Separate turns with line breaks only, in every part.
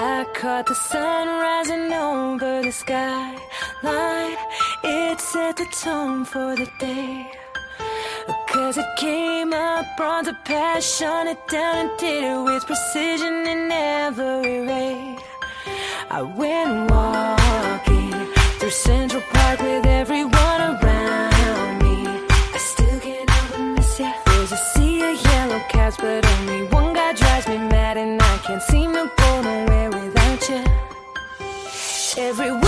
I caught the sun rising over the skyline. It set the tone for the day. Cause it came up, brought the passion, it down and did it with precision in every ray. I went walking through Central Park with everyone Everywhere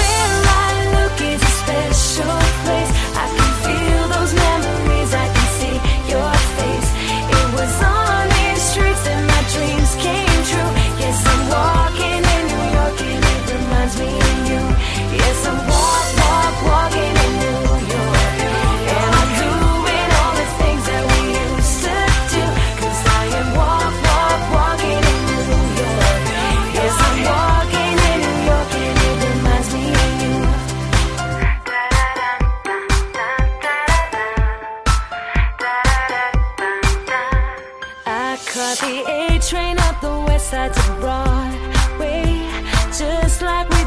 caught the A train up the west side to Broadway, just like we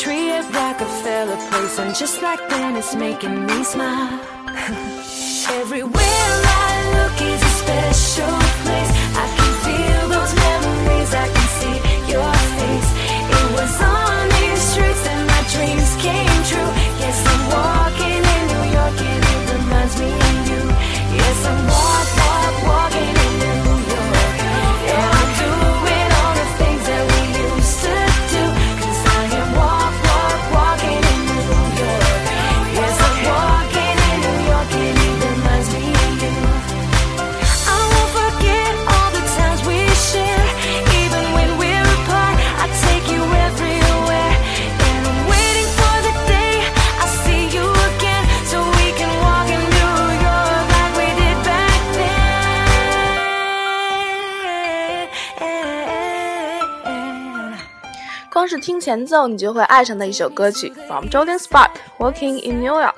tree at Rockefeller Place, and just like then, it's making me smile. Everywhere I look is a special place.
是听前奏，你就会爱上的一首歌曲，From Jordan Spark Walking in New York。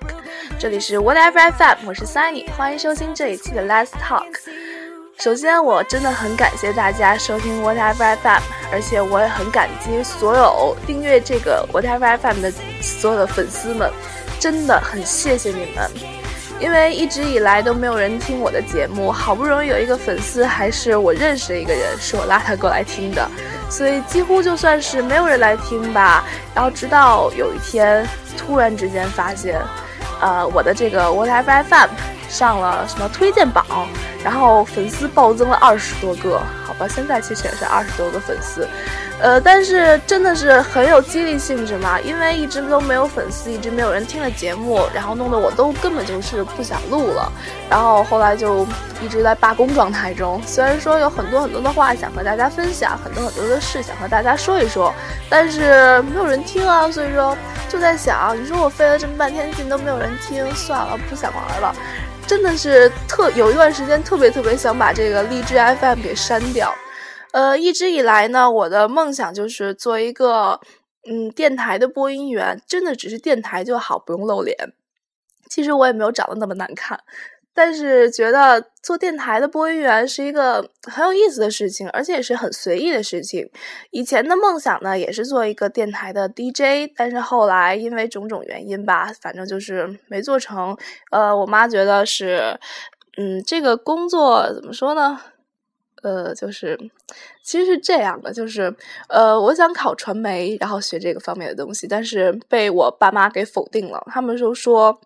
这里是 Whatever FM，我是 Sunny，欢迎收听这一期的 Let's Talk。首先，我真的很感谢大家收听 Whatever FM，而且我也很感激所有订阅这个 Whatever FM 的所有的粉丝们，真的很谢谢你们。因为一直以来都没有人听我的节目，好不容易有一个粉丝还是我认识的一个人，是我拉他过来听的，所以几乎就算是没有人来听吧。然后直到有一天，突然之间发现，呃，我的这个 Whatever FM 上了什么推荐榜，然后粉丝暴增了二十多个，好吧，现在其实也是二十多个粉丝。呃，但是真的是很有激励性质嘛，因为一直都没有粉丝，一直没有人听的节目，然后弄得我都根本就是不想录了，然后后来就一直在罢工状态中。虽然说有很多很多的话想和大家分享，很多很多的事想和大家说一说，但是没有人听啊，所以说就在想，你说我费了这么半天劲都没有人听，算了，不想玩了。真的是特有一段时间特别特别想把这个荔枝 FM 给删掉。呃，一直以来呢，我的梦想就是做一个嗯电台的播音员，真的只是电台就好，不用露脸。其实我也没有长得那么难看，但是觉得做电台的播音员是一个很有意思的事情，而且也是很随意的事情。以前的梦想呢，也是做一个电台的 DJ，但是后来因为种种原因吧，反正就是没做成。呃，我妈觉得是，嗯，这个工作怎么说呢？呃，就是其实是这样的，就是呃，我想考传媒，然后学这个方面的东西，但是被我爸妈给否定了。他们就说，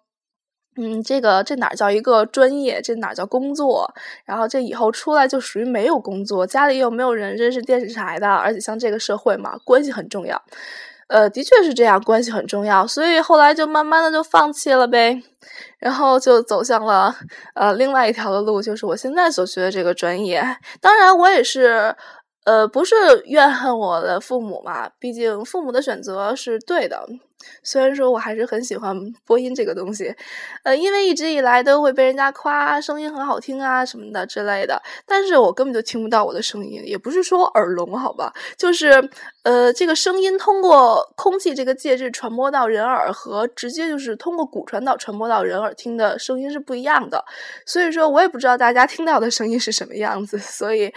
嗯，这个这哪叫一个专业，这哪叫工作？然后这以后出来就属于没有工作，家里又没有人认识电视台的，而且像这个社会嘛，关系很重要。呃，的确是这样，关系很重要，所以后来就慢慢的就放弃了呗，然后就走向了呃另外一条的路，就是我现在所学的这个专业。当然，我也是呃不是怨恨我的父母嘛，毕竟父母的选择是对的。虽然说我还是很喜欢播音这个东西，呃，因为一直以来都会被人家夸声音很好听啊什么的之类的，但是我根本就听不到我的声音，也不是说我耳聋好吧，就是呃，这个声音通过空气这个介质传播到人耳和直接就是通过骨传导传播到人耳听的声音是不一样的，所以说我也不知道大家听到的声音是什么样子，所以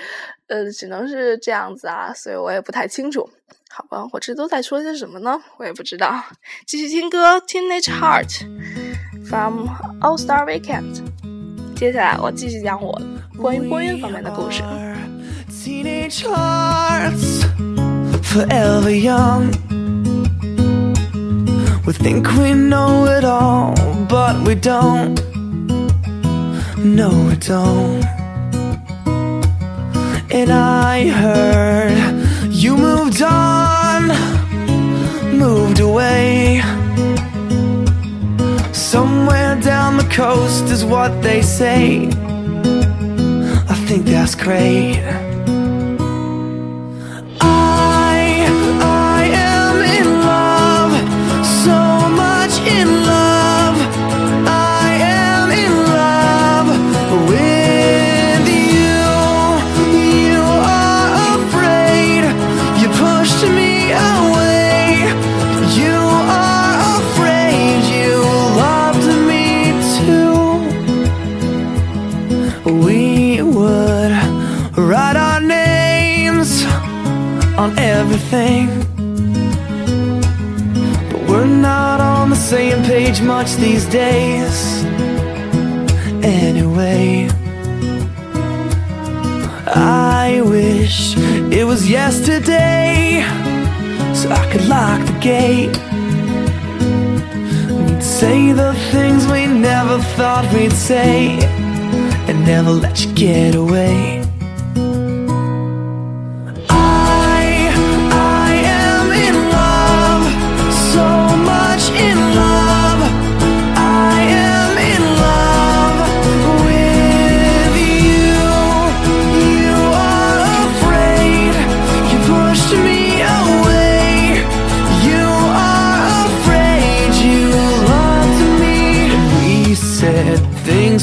呃，只能是这样子啊，所以我也不太清楚。好吧，我这都在说些什么呢？我也不知道。继续听歌，《Teenage Heart》from All Star Weekend。接下来我继续讲我关于播音方面的故事。
Teenage hearts, forever young. We think we know it all, but we don't. No, we don't. And I heard you moved on, moved away. Somewhere down the coast is what they say. I think that's great.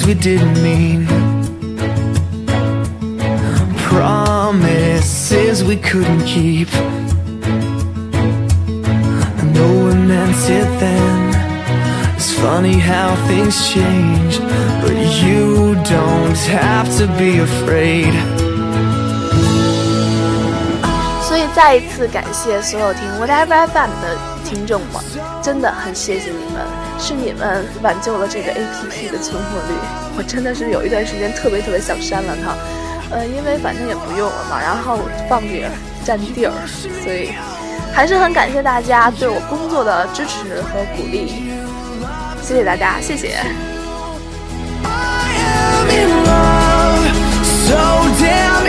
things we didn't mean. Promises we couldn't keep. I know we meant it then. It's funny how things change, but you don't have to be afraid.
所以再一次感谢所有听 Whatever FM 的听众们，真的很谢谢你们， 是你们挽救了这个 APP 的存活率。我真的是有一段时间特别特别想删了它，呃，因为反正也不用了嘛，然后放着也占地儿，所以还是很感谢大家对我工作的支持和鼓励，谢谢大家，谢谢。
I am in love, so damn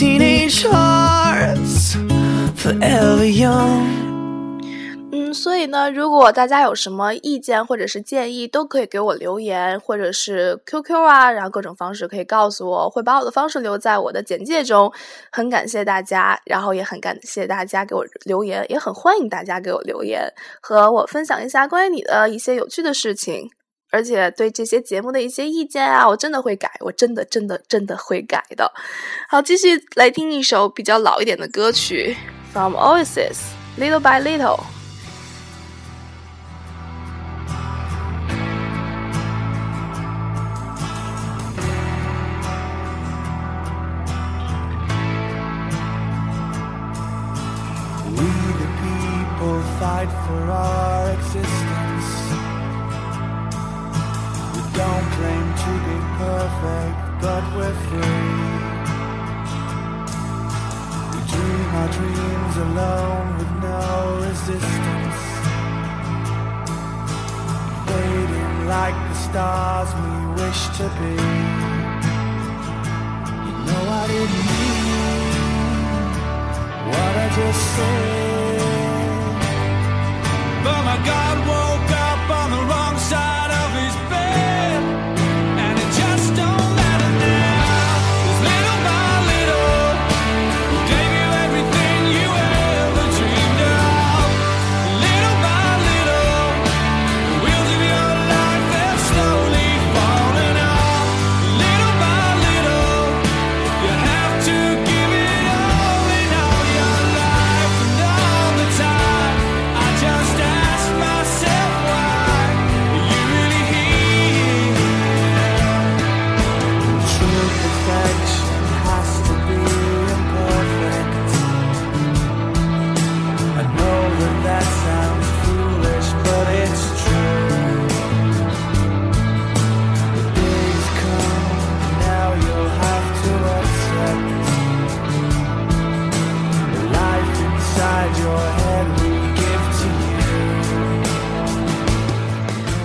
teenage hearts, forever young.
嗯，所以呢，如果大家有什么意见或者是建议，都可以给我留言，或者是 QQ 啊，然后各种方式可以告诉我，会把我的方式留在我的简介中。很感谢大家，然后也很感谢大家给我留言，也很欢迎大家给我留言，和我分享一下关于你的一些有趣的事情。而且对这些节目的一些意见啊，我真的会改，我真的真的真的会改的。好，继续来听一首比较老一点的歌曲，From Oasis，《Little by Little》。
We the people fight but we're free. We dream our dreams alone with no resistance. Fading like the stars we wish to be. You know I didn't mean what I just said.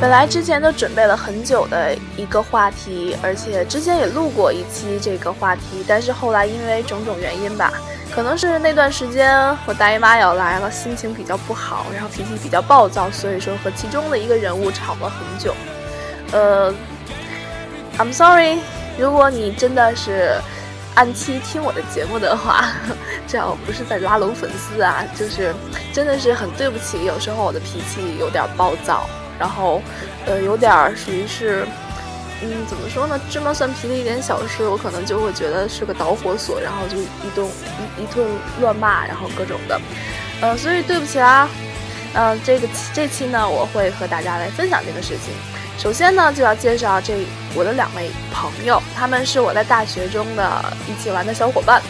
本来之前都准备了很久的一个话题，而且之前也录过一期这个话题，但是后来因为种种原因吧，可能是那段时间我大姨妈要来了，心情比较不好，然后脾气比较暴躁，所以说和其中的一个人物吵了很久。呃，I'm sorry，如果你真的是按期听我的节目的话，这样我不是在拉拢粉丝啊，就是真的是很对不起，有时候我的脾气有点暴躁。然后，呃，有点儿属于是，嗯，怎么说呢？芝麻蒜皮的一点小事，我可能就会觉得是个导火索，然后就一顿一一顿乱骂，然后各种的，呃，所以对不起啦。呃，这个这期呢，我会和大家来分享这个事情。首先呢，就要介绍这我的两位朋友，他们是我在大学中的一起玩的小伙伴。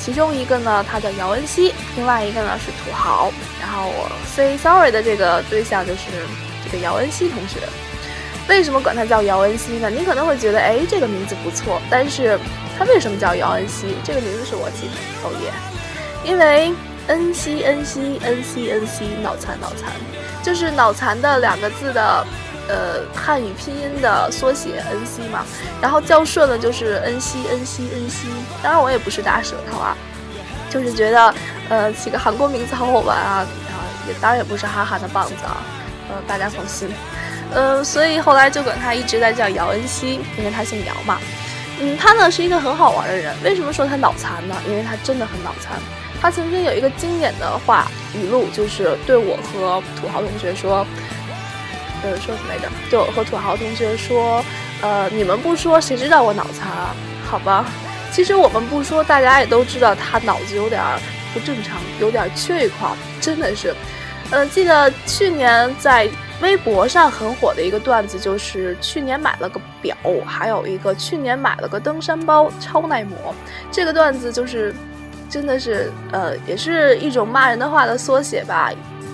其中一个呢，他叫姚恩熙，另外一个呢是土豪。然后我 say sorry 的这个对象就是姚恩熙同学。为什么管他叫姚恩熙呢？你可能会觉得，哎，这个名字不错，但是他为什么叫姚恩熙？这个名字是我起的，哦耶！因为恩熙恩熙恩熙恩熙，脑残脑残，就是脑残的两个字的。呃，汉语拼音的缩写恩熙嘛，然后较顺呢就是恩熙恩熙恩熙。当然我也不是大舌头啊，就是觉得呃起个韩国名字好好玩啊，然后也当然也不是哈韩的棒子啊，呃大家放心，呃所以后来就管他一直在叫姚恩熙，因为他姓姚嘛。嗯，他呢是一个很好玩的人，为什么说他脑残呢？因为他真的很脑残。他曾经有一个经典的话语录，就是对我和土豪同学说。呃，说什么来着？就我和土豪同学说，呃，你们不说，谁知道我脑残啊？好吧，其实我们不说，大家也都知道他脑子有点不正常，有点缺一块，真的是。呃，记得去年在微博上很火的一个段子，就是去年买了个表，还有一个去年买了个登山包，超耐磨。这个段子就是，真的是，呃，也是一种骂人的话的缩写吧。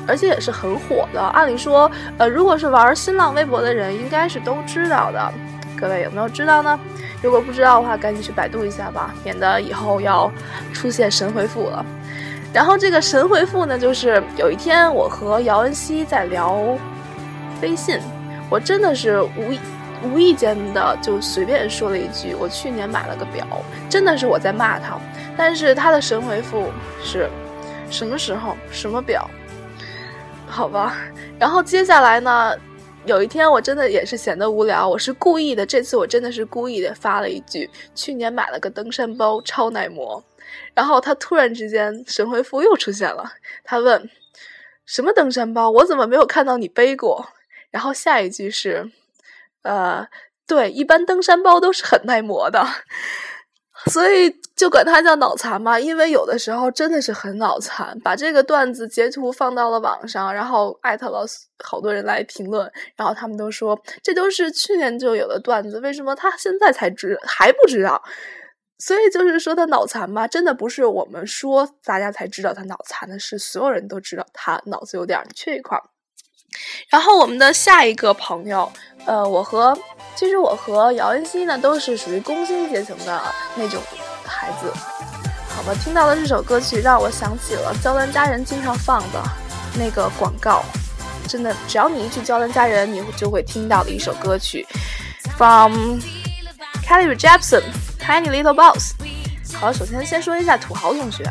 而且也是很火的。按理说，呃，如果是玩新浪微博的人，应该是都知道的。各位有没有知道呢？如果不知道的话，赶紧去百度一下吧，免得以后要出现神回复了。然后这个神回复呢，就是有一天我和姚恩熙在聊微信，我真的是无意无意间的就随便说了一句：“我去年买了个表。”真的是我在骂他，但是他的神回复是什么时候？什么表？好吧，然后接下来呢，有一天我真的也是闲得无聊，我是故意的，这次我真的是故意的发了一句：去年买了个登山包，超耐磨。然后他突然之间神回复又出现了，他问：什么登山包？我怎么没有看到你背过？然后下一句是：呃，对，一般登山包都是很耐磨的。所以就管他叫脑残嘛，因为有的时候真的是很脑残。把这个段子截图放到了网上，然后艾特了好多人来评论，然后他们都说这都是去年就有的段子，为什么他现在才知还不知道？所以就是说他脑残吧，真的不是我们说大家才知道他脑残的，是所有人都知道他脑子有点缺一块儿。然后我们的下一个朋友，呃，我和其实我和姚恩熙呢都是属于工薪阶层的那种孩子，好吧。听到了这首歌曲，让我想起了娇兰佳人经常放的那个广告，真的，只要你一去娇兰佳人，你就会听到的一首歌曲，from Kelly Jepsen，Tiny Little Boss。好，首先先说一下土豪同学，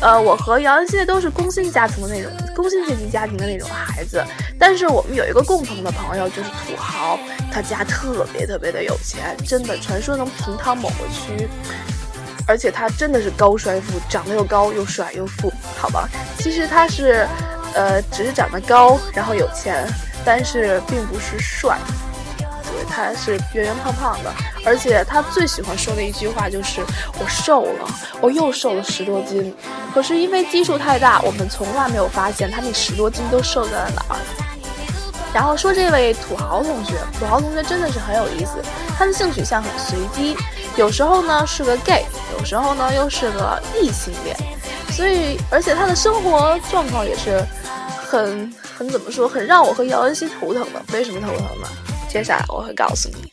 呃，我和杨恩熙都是工薪家庭的那种工薪阶级家庭的那种孩子，但是我们有一个共同的朋友，就是土豪，他家特别特别的有钱，真的传说能平摊某个区。而且他真的是高帅富，长得又高又帅又富，好吧？其实他是，呃，只是长得高，然后有钱，但是并不是帅。他是圆圆胖胖的，而且他最喜欢说的一句话就是“我瘦了，我又瘦了十多斤”。可是因为基数太大，我们从来没有发现他那十多斤都瘦在了哪儿。然后说这位土豪同学，土豪同学真的是很有意思，他的性取向很随机，有时候呢是个 gay，有时候呢又是个异性恋，所以而且他的生活状况也是很很怎么说，很让我和姚恩熙头疼的。为什么头疼呢？接下来我会告诉你。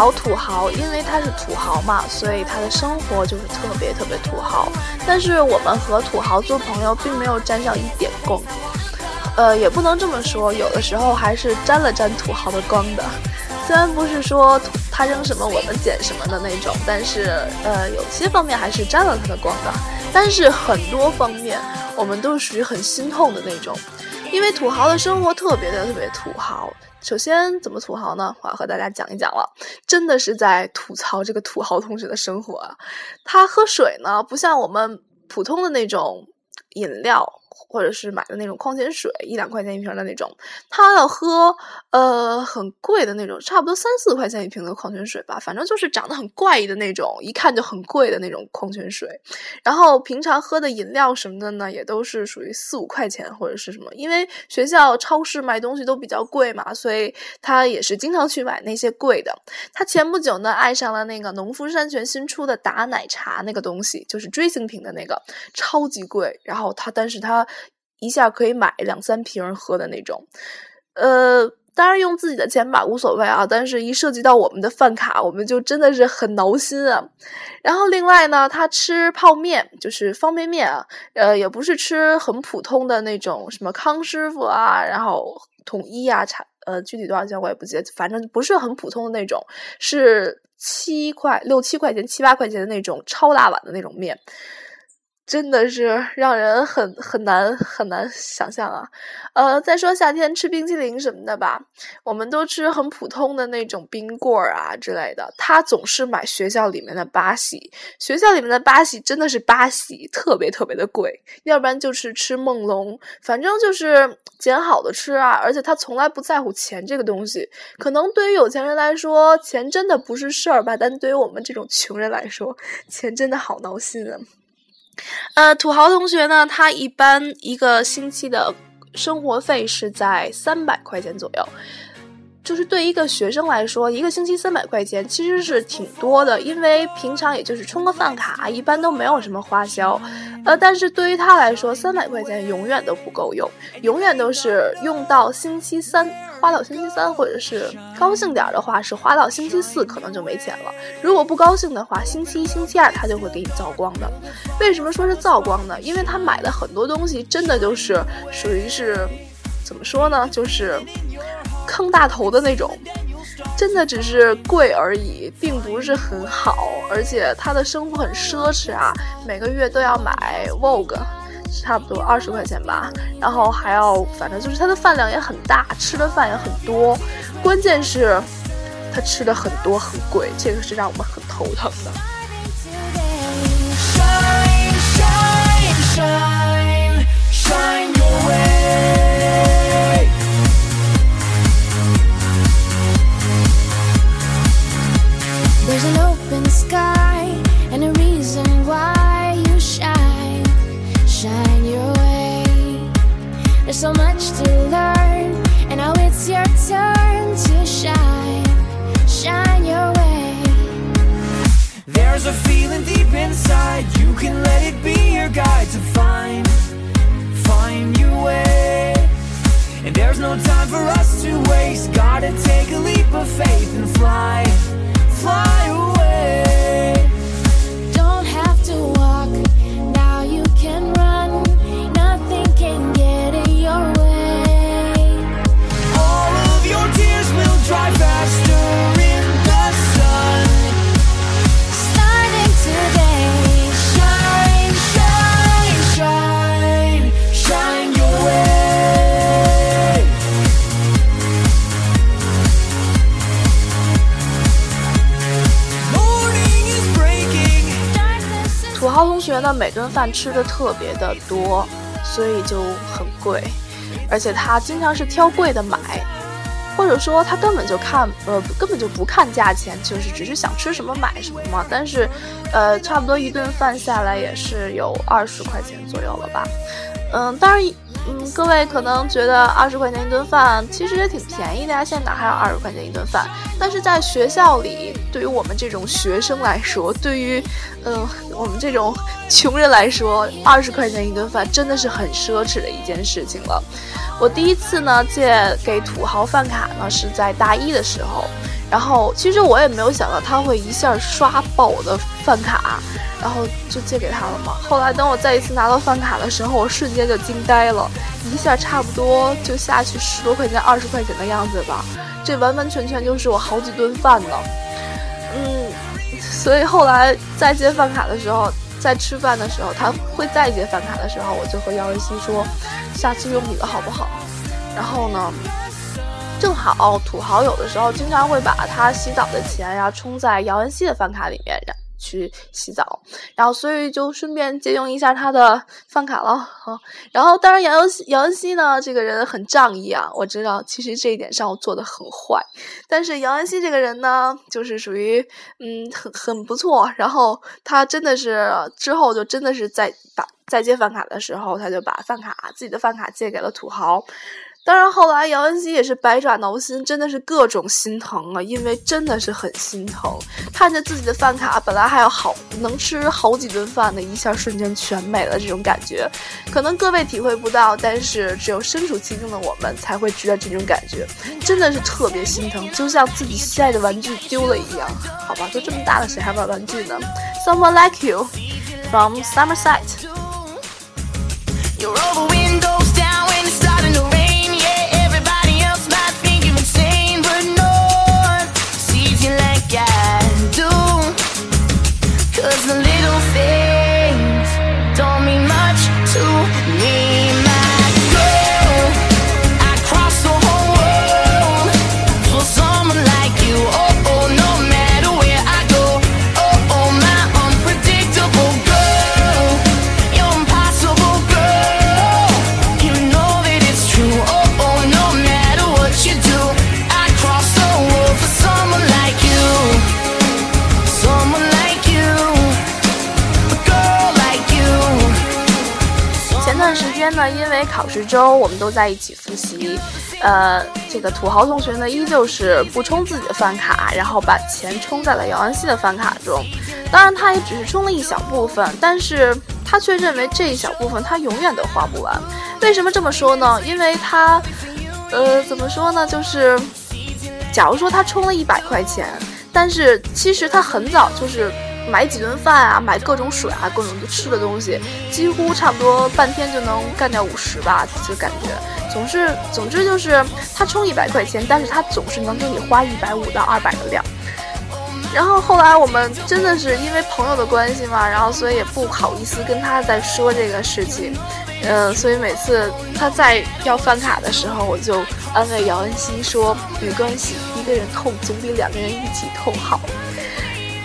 豪，土豪，因为他是土豪嘛，所以他的生活就是特别特别土豪。但是我们和土豪做朋友，并没有沾上一点光。呃，也不能这么说，有的时候还是沾了沾土豪的光的。虽然不是说他扔什么我们捡什么的那种，但是呃，有些方面还是沾了他的光的。但是很多方面，我们都属于很心痛的那种，因为土豪的生活特别的特别土豪。首先，怎么土豪呢？我要和大家讲一讲了，真的是在吐槽这个土豪同学的生活啊。他喝水呢，不像我们普通的那种饮料，或者是买的那种矿泉水，一两块钱一瓶的那种，他要喝呃很贵的那种，差不多三四块钱一瓶的矿泉水吧，反正就是长得很怪异的那种，一看就很贵的那种矿泉水。然后平常喝的饮料什么的呢，也都是属于四五块钱或者是什么，因为学校超市买东西都比较贵嘛，所以他也是经常去买那些贵的。他前不久呢，爱上了那个农夫山泉新出的打奶茶那个东西，就是锥形瓶的那个，超级贵。然后他，但是他一下可以买两三瓶喝的那种，呃。当然用自己的钱买无所谓啊，但是一涉及到我们的饭卡，我们就真的是很挠心啊。然后另外呢，他吃泡面，就是方便面啊，呃，也不是吃很普通的那种什么康师傅啊，然后统一啊，茶呃具体多少钱我也不记得，反正不是很普通的那种，是七块六七块钱、七八块钱的那种超大碗的那种面。真的是让人很很难很难想象啊，呃，再说夏天吃冰淇淋什么的吧，我们都吃很普通的那种冰棍儿啊之类的，他总是买学校里面的巴西，学校里面的巴西真的是巴西，特别特别的贵，要不然就是吃梦龙，反正就是捡好的吃啊，而且他从来不在乎钱这个东西，可能对于有钱人来说，钱真的不是事儿吧，但对于我们这种穷人来说，钱真的好闹心啊。呃，土豪同学呢，他一般一个星期的生活费是在三百块钱左右。就是对一个学生来说，一个星期三百块钱其实是挺多的，因为平常也就是充个饭卡，一般都没有什么花销。呃，但是对于他来说，三百块钱永远都不够用，永远都是用到星期三，花到星期三，或者是高兴点的话是花到星期四，可能就没钱了。如果不高兴的话，星期一、星期二他就会给你造光的。为什么说是造光呢？因为他买的很多东西真的就是属于是。怎么说呢？就是坑大头的那种，真的只是贵而已，并不是很好。而且他的生活很奢侈啊，每个月都要买 Vogue，差不多二十块钱吧。然后还要，反正就是他的饭量也很大，吃的饭也很多。关键是，他吃的很多很贵，这个是让我们很头疼的。
There's an open sky and a reason why you shine, shine your way. There's so much to learn, and now it's your turn to shine, shine your way.
There's a feeling deep inside. You can let it be your guide to find, find your way. And there's no time for us to waste. Gotta take a leap of faith
每顿饭吃的特别的多，所以就很贵，而且他经常是挑贵的买，或者说他根本就看呃根本就不看价钱，就是只是想吃什么买什么嘛。但是，呃，差不多一顿饭下来也是有二十块钱左右了吧。嗯，当然，嗯，各位可能觉得二十块钱一顿饭其实也挺便宜的呀，现在哪还有二十块钱一顿饭？但是在学校里，对于我们这种学生来说，对于嗯我们这种 穷人来说，二十块钱一顿饭真的是很奢侈的一件事情了。我第一次呢借给土豪饭卡呢是在大一的时候，然后其实我也没有想到他会一下刷爆我的饭卡，然后就借给他了嘛。后来等我再一次拿到饭卡的时候，我瞬间就惊呆了，一下差不多就下去十多块钱、二十块钱的样子吧，这完完全全就是我好几顿饭呢。嗯，所以后来再借饭卡的时候，在吃饭的时候，他会再借饭卡的时候，我就和姚文熙说，下次用你的好不好？然后呢，正好土豪有的时候经常会把他洗澡的钱呀充在姚文熙的饭卡里面，然去洗澡，然后所以就顺便借用一下他的饭卡了啊。然后当然姚文熙姚文熙呢这个人很仗义啊，我知道其实这一点上我做的很坏，但是姚文熙这个人呢，就是属于嗯很很不错，然后他真的是之后就真的是在把在借饭卡的时候，他就把饭卡自己的饭卡借给了土豪。当然，后来姚恩熙也是百爪挠心，真的是各种心疼啊，因为真的是很心疼，看着自己的饭卡本来还有好能吃好几顿饭的，一下瞬间全没了，这种感觉，可能各位体会不到，但是只有身处其中的我们才会知道这种感觉，真的是特别心疼，就像自己心爱的玩具丢了一样。好吧，都这么大了，谁还玩玩具呢？Someone like you from Summerside。考试周，我们都在一起复习。呃，这个土豪同学呢，依旧是不充自己的饭卡，然后把钱充在了姚安熙的饭卡中。当然，他也只是充了一小部分，但是他却认为这一小部分他永远都花不完。为什么这么说呢？因为他，呃，怎么说呢？就是，假如说他充了一百块钱，但是其实他很早就是买几顿饭啊，买各种水啊，各种吃的东西，几乎差不多半天就能干掉五十吧，就感觉。总是，总之就是他充一百块钱，但是他总是能给你花一百五到二百的量。然后后来我们真的是因为朋友的关系嘛，然后所以也不好意思跟他再说这个事情，嗯，所以每次他在要饭卡的时候，我就安慰姚恩熙说没关系，一个人痛总比两个人一起痛好。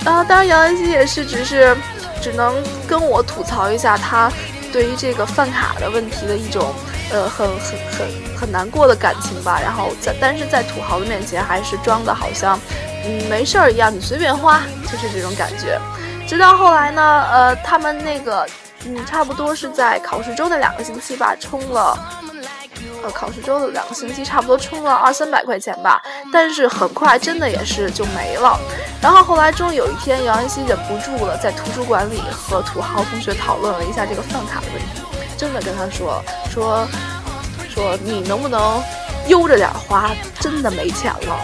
然后当然杨恩熙也是只是只能跟我吐槽一下他对于这个饭卡的问题的一种呃很很很很难过的感情吧，然后在但是在土豪的面前还是装的好像。嗯，没事儿一样，你随便花，就是这种感觉。直到后来呢，呃，他们那个，嗯，差不多是在考试周的两个星期吧，充了，考试周的两个星期，差不多充了二三百块钱吧。但是很快，真的也是就没了。然后后来终于有一天，姚安熙忍不住了，在图书馆里和土豪同学讨论了一下这个饭卡的问题，真的跟他说说说你能不能悠着点花，真的没钱了。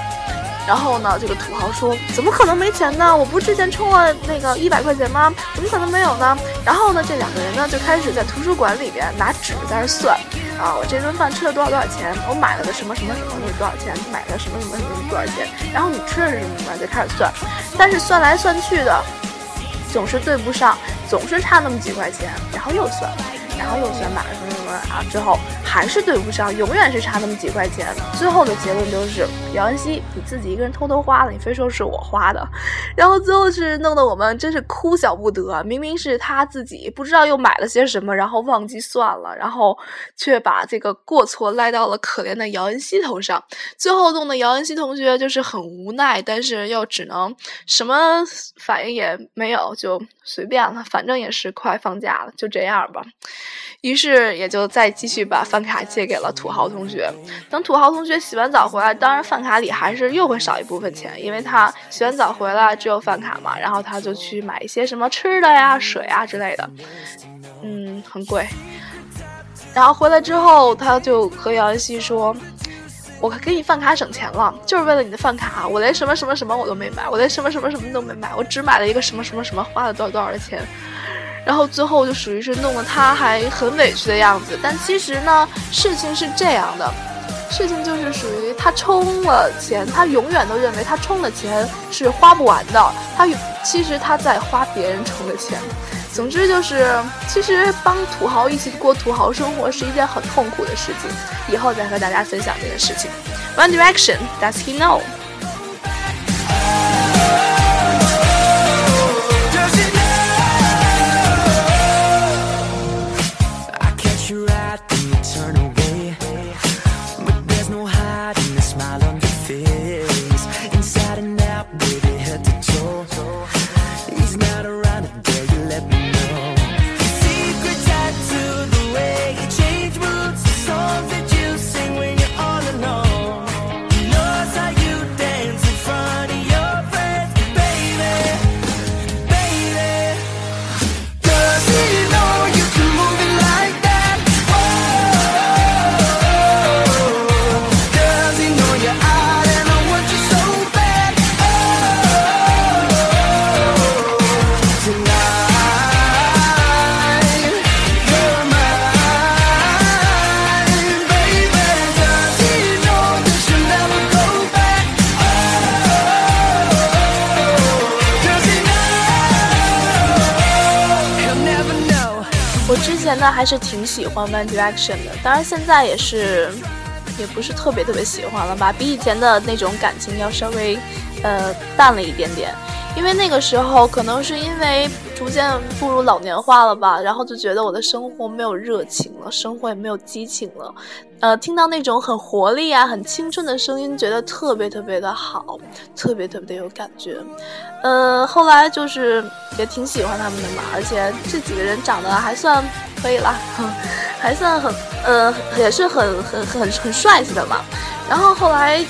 然后呢，这个土豪说：“怎么可能没钱呢？我不是之前充了那个一百块钱吗？怎么可能没有呢？”然后呢，这两个人呢就开始在图书馆里边拿纸在那算啊，我这顿饭吃了多少多少钱？我买了个什么什么什么东西多少钱？买了什么什么什么多少钱？然后你吃的是什么什么？就开始算，但是算来算去的总是对不上，总是差那么几块钱，然后又算。然后又算买了什么啊，之后还是对不上，永远是差那么几块钱。最后的结论就是姚恩熙你自己一个人偷偷花了，你非说是我花的，然后最后是弄得我们真是哭笑不得。明明是他自己不知道又买了些什么，然后忘记算了，然后却把这个过错赖到了可怜的姚恩熙头上。最后弄得姚恩熙同学就是很无奈，但是又只能什么反应也没有，就随便了，反正也是快放假了，就这样吧。于是也就就再继续把饭卡借给了土豪同学。等土豪同学洗完澡回来，当然饭卡里还是又会少一部分钱，因为他洗完澡回来只有饭卡嘛，然后他就去买一些什么吃的呀、水啊之类的，嗯，很贵。然后回来之后，他就和姚安熙说：“我给你饭卡省钱了，就是为了你的饭卡，我连什么什么什么我都没买，我连什么什么什么都没买，我只买了一个什么什么什么，花了多少多少的钱。”然后最后就属于是弄得他还很委屈的样子，但其实呢，事情是这样的，事情就是属于他充了钱，他永远都认为他充的钱是花不完的，他其实他在花别人充的钱。总之就是，其实帮土豪一起过土豪生活是一件很痛苦的事情。以后再和大家分享这件事情。One Direction, Does He Know？那还是挺喜欢 One Direction 的，当然现在也是，也不是特别特别喜欢了吧，比以前的那种感情要稍微，呃，淡了一点点。因为那个时候可能是因为逐渐步入老年化了吧，然后就觉得我的生活没有热情了，生活也没有激情了，呃，听到那种很活力啊、很青春的声音，觉得特别特别的好，特别特别的有感觉。呃，后来就是也挺喜欢他们的嘛，而且这几个人长得还算可以啦。还算很呃也是很很很很帅气的嘛。然后后来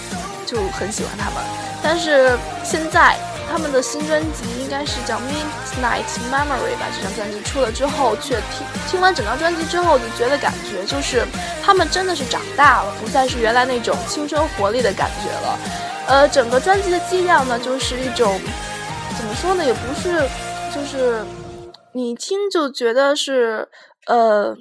就很喜欢他们，但是现在他们的新专辑应该是叫《Midnight Memory》吧，这张专辑出了之后，却听听完整张专辑之后，就觉得感觉就是他们真的是长大了，不再是原来那种青春活力的感觉了。呃，整个专辑的基调呢，就是一种怎么说呢，也不是就是你听就觉得是呃。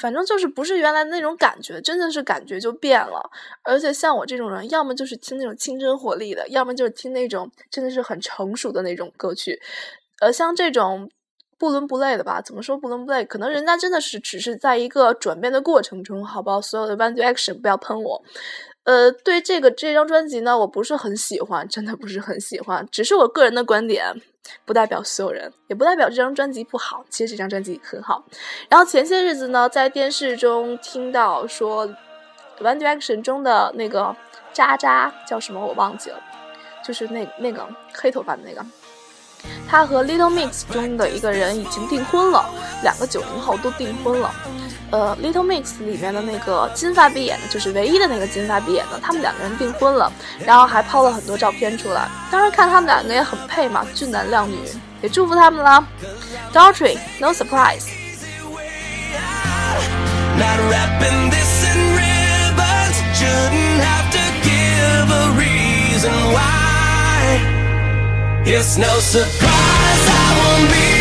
反正就是不是原来那种感觉，真的是感觉就变了。而且像我这种人，要么就是听那种青春活力的，要么就是听那种真的是很成熟的那种歌曲。呃，像这种不伦不类的吧，怎么说不伦不类？可能人家真的是只是在一个转变的过程中，好不好？所有的 One Direction 不要喷我。呃，对这个这张专辑呢，我不是很喜欢，真的不是很喜欢，只是我个人的观点，不代表所有人，也不代表这张专辑不好。其实这张专辑很好。然后前些日子呢，在电视中听到说，One Direction 中的那个渣渣叫什么我忘记了，就是那那个黑头发的那个，他和 Little Mix 中的一个人已经订婚了，两个九零后都订婚了。呃，Little Mix 里面的那个金发碧眼的，就是唯一的那个金发碧眼的，他们两个人订婚了，然后还抛了很多照片出来。当时看他们两个也很配嘛，俊男靓女，也祝福他们啦。Daughtry，No surprise。
Not wrapping this in ribbons. Shouldn't have to give a reason why. It's no surprise I won't be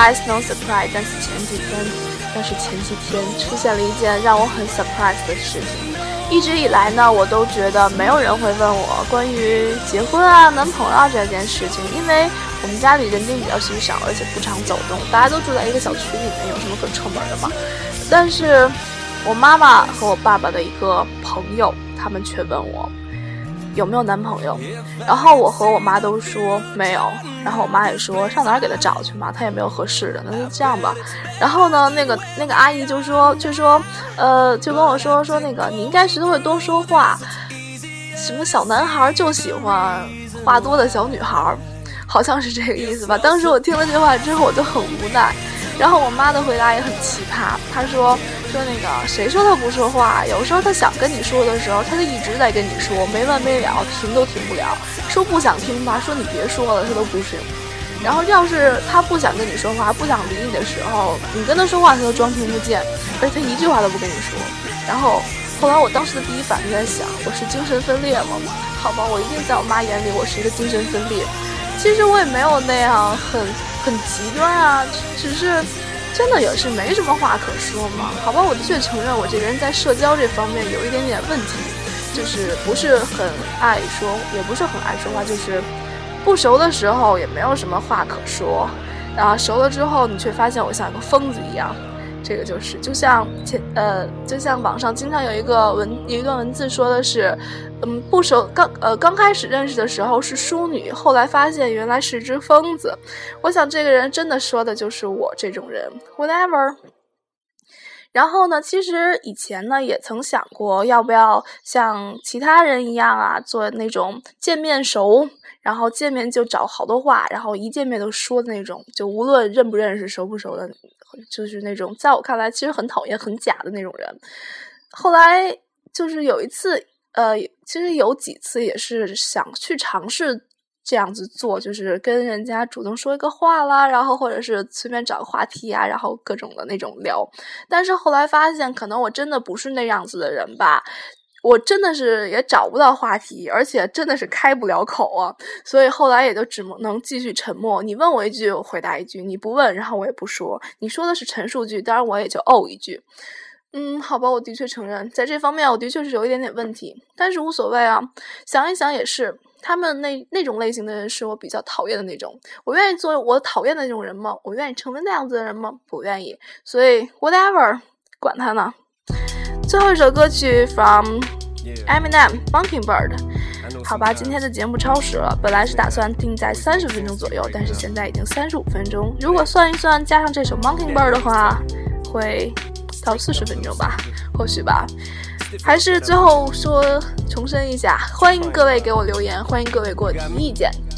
i snow surprise。
但是前几天，但是前几天出现了一件让我很 surprise 的事情。一直以来呢，我都觉得没有人会问我关于结婚啊、男朋友啊这件事情，因为我们家里人丁比较稀少，而且不常走动，大家都住在一个小区里面，有什么可出门的嘛？但是我妈妈和我爸爸的一个朋友，他们却问我有没有男朋友，然后我和我妈都说没有，然后我妈也说上哪儿给他找去嘛，他也没有合适的，那就这样吧。然后呢，那个那个阿姨就说就说呃就跟我说说那个你应该学会多说话，什么小男孩就喜欢话多的小女孩，好像是这个意思吧。当时我听了这话之后，我就很无奈。然后我妈的回答也很奇葩，她说说那个谁说他不说话？有时候他想跟你说的时候，他就一直在跟你说，没完没了，停都停不了。说不想听吧，说你别说了，他都不听。然后要是他不想跟你说话，不想理你的时候，你跟他说话，他就装听不见，而且他一句话都不跟你说。然后后来我当时的第一反应在想，我是精神分裂吗？好吧，我一定在我妈眼里我是一个精神分裂。其实我也没有那样很很极端啊，只是真的也是没什么话可说嘛。好吧，我的确承认我这个人在社交这方面有一点点问题，就是不是很爱说，也不是很爱说话，就是不熟的时候也没有什么话可说，然后熟了之后你却发现我像个疯子一样。这个就是，就像前呃，就像网上经常有一个文有一段文字说的是，嗯，不熟刚呃刚开始认识的时候是淑女，后来发现原来是只疯子。我想这个人真的说的就是我这种人，whatever。然后呢，其实以前呢也曾想过，要不要像其他人一样啊，做那种见面熟，然后见面就找好多话，然后一见面都说的那种，就无论认不认识、熟不熟的，就是那种在我看来其实很讨厌、很假的那种人。后来就是有一次，呃，其实有几次也是想去尝试这样子做，就是跟人家主动说一个话啦，然后或者是随便找个话题啊，然后各种的那种聊。但是后来发现，可能我真的不是那样子的人吧。我真的是也找不到话题，而且真的是开不了口啊，所以后来也就只能继续沉默。你问我一句，我回答一句；你不问，然后我也不说。你说的是陈述句，当然我也就哦一句。嗯，好吧，我的确承认，在这方面我的确是有一点点问题，但是无所谓啊。想一想也是，他们那那种类型的人是我比较讨厌的那种。我愿意做我讨厌的那种人吗？我愿意成为那样子的人吗？不愿意。所以 whatever，管他呢。最后一首歌曲 from Eminem Mockingbird。好吧，今天的节目超时了，本来是打算定在三十分钟左右，但是现在已经三十五分钟。如果算一算，加上这首 Mockingbird 的话，会到四十分钟吧，或许吧。还是最后说重申一下，欢迎各位给我留言，欢迎各位给我提意见，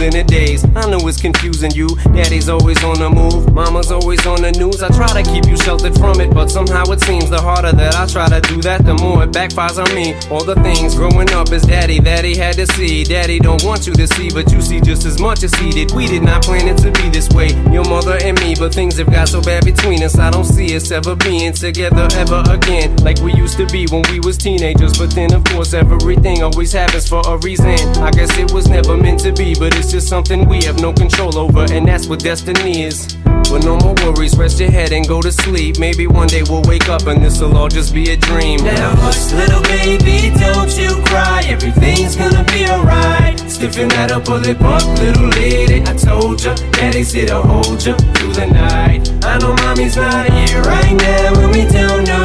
in a days. I know it's confusing you. Daddy's always on the move, mama's always on the news. I try to keep you sheltered from it, but somehow it seems the harder that I try to do that, the more it backfires on me. All the things growing up as daddy that he had to see. Daddy don't want you to see, but you see just as much as he did. We did not plan it to be this way, your mother and me, but things have got so bad between us. I don't see us ever being together ever again, like we used to be when we was teenagers. But then, of course, everything always happens for a reason. I guess it was never meant to be, but it's just something we have no control over, and that's what destiny is. But no more worries, rest your head and go to sleep. Maybe one day we'll wake up and this'll all just be a dream. Now hush, little baby, don't you cry. Everything's gonna be alright. Stiffen that up, pull it up, little lady. I told ya, daddy's here to hold ya through the night. I know mommy's not here right now, and we don't know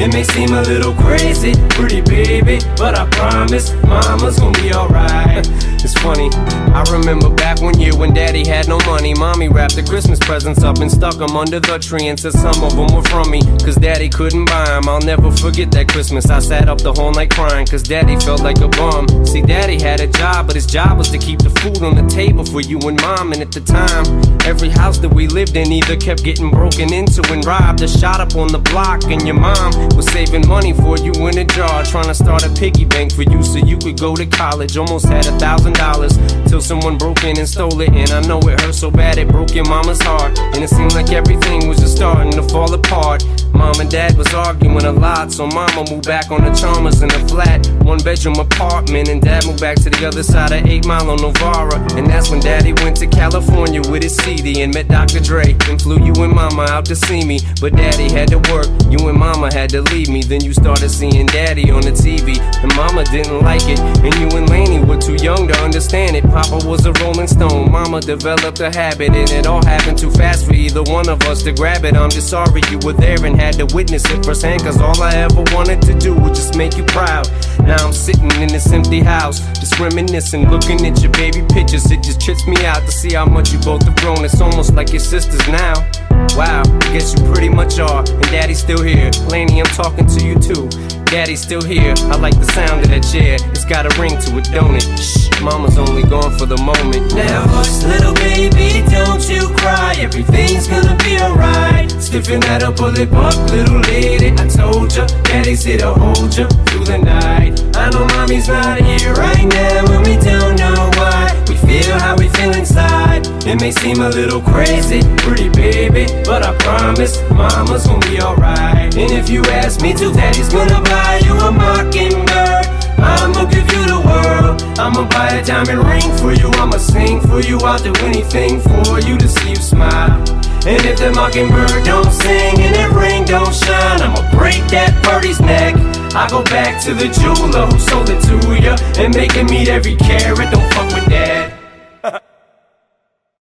It may seem a little crazy, pretty baby, but I promise mama's gonna be alright. It's funny, I remember back one year when daddy had no money. Mommy wrapped the Christmas presents up and stuck them under the tree and said some of them were from me. Cause daddy couldn't buy them. I'll never forget that Christmas. I sat up the whole night crying cause daddy felt like a bum. See, daddy had a job, but his job was to keep the food on the table for you and mom. And at the time, every house that we lived in either kept getting broken into and robbed or shot up on the block. And your mom was saving money for you in a jar, trying to start a piggy bank for you so you could go to college. Almost had a thousand dollars till someone broke in and stole it. And I know it hurt so bad it broke your mama's heart. And it seemed like everything was just starting to fall apart. Mom and dad was arguing a lot, so mama moved back on the Chalmers in a flat, one bedroom apartment. And dad moved back to the other side of 8 Mile on Novara. And that's when daddy went to California with his CD and met Dr. Dre. And flew you and mama out to see me. But daddy had to work, you and mama had to leave me. Then you started seeing daddy on the TV. And mama didn't like it. And you and Laney were too young to understand it. Papa was a rolling stone, mama developed a habit. And it all happened too fast for either one of us to grab it. I'm just sorry you were there and had to witness it firsthand. Cause all I ever wanted to do was just make you proud. Now I'm sitting in this empty house, just reminiscing, looking at your baby pictures. It just trips me out to see how much you both have grown. It's almost like your sisters now. Wow, guess you pretty much are. And daddy's still here. Laney, I'm talking to you too. Daddy's still here. I like the sound of that chair. It's got a ring to it, don't it? Shh, mama's only gone for the moment. Now hush, little baby, don't you cry. Everything's gonna be alright. Stiffen that up, pull it little lady. I told ya, daddy's here to hold ya through the night. I know mommy's not here right now, and we don't know why. We feel how we feel inside. It may seem a little crazy, pretty baby, but I promise mama's gonna be alright. And if you ask me to, daddy's gonna buy you a mockingbird. I'ma give you the world. I'ma buy a diamond ring for you. I'ma sing for you. I'll do anything for you to see you smile. And if the mockingbird don't sing and that ring don't shine, I'ma break that birdie's neck. I go back to the jeweler who sold it to ya and make him meet every carat. Don't fuck with that.